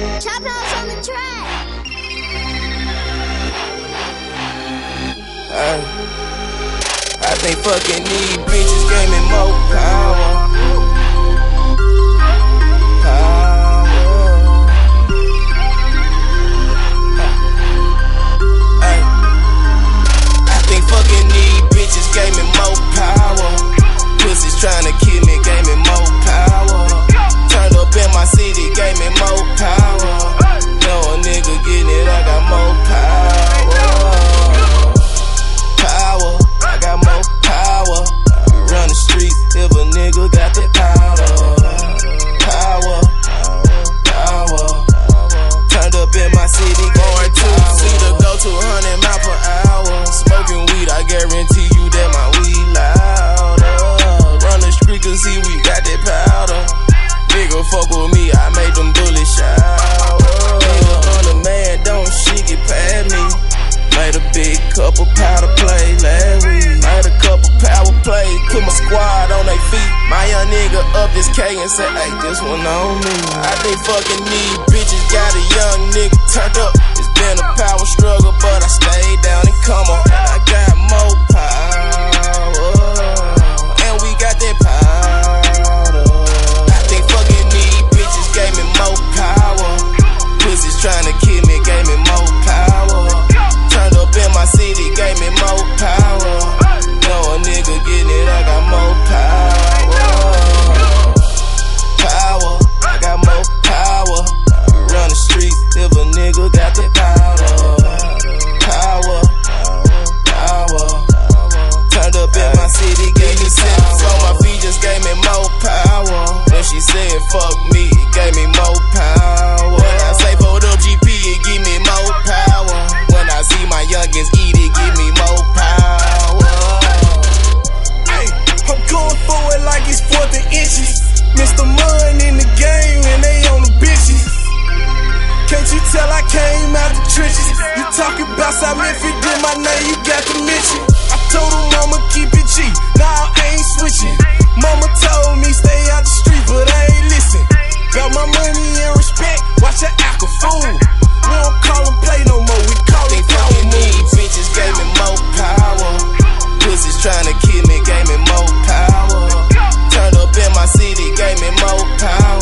Chop house on the track. I, I think fucking these bitches me more power. Nigga fuck with me, I made them bullets shower. Nigga on the man, don't shit get past me. Made a big couple powder play last week. Made a couple power plays, put my squad on their feet. My young nigga up this K and said, hey, this one on me. I think fucking these bitches got a young nigga turned up. It's been a power struggle, power. When she said fuck me, it gave me more power. When I say GP, it give me more power. When I see my youngins eat it, give me more power. Ay, I'm going for it like it's fourth and inches. Mista Mon in the game and they on the bitches. Can't you tell I came out the trenches? You talking about South Memphis, did my name, you got the mission. I told him I'ma keep it power.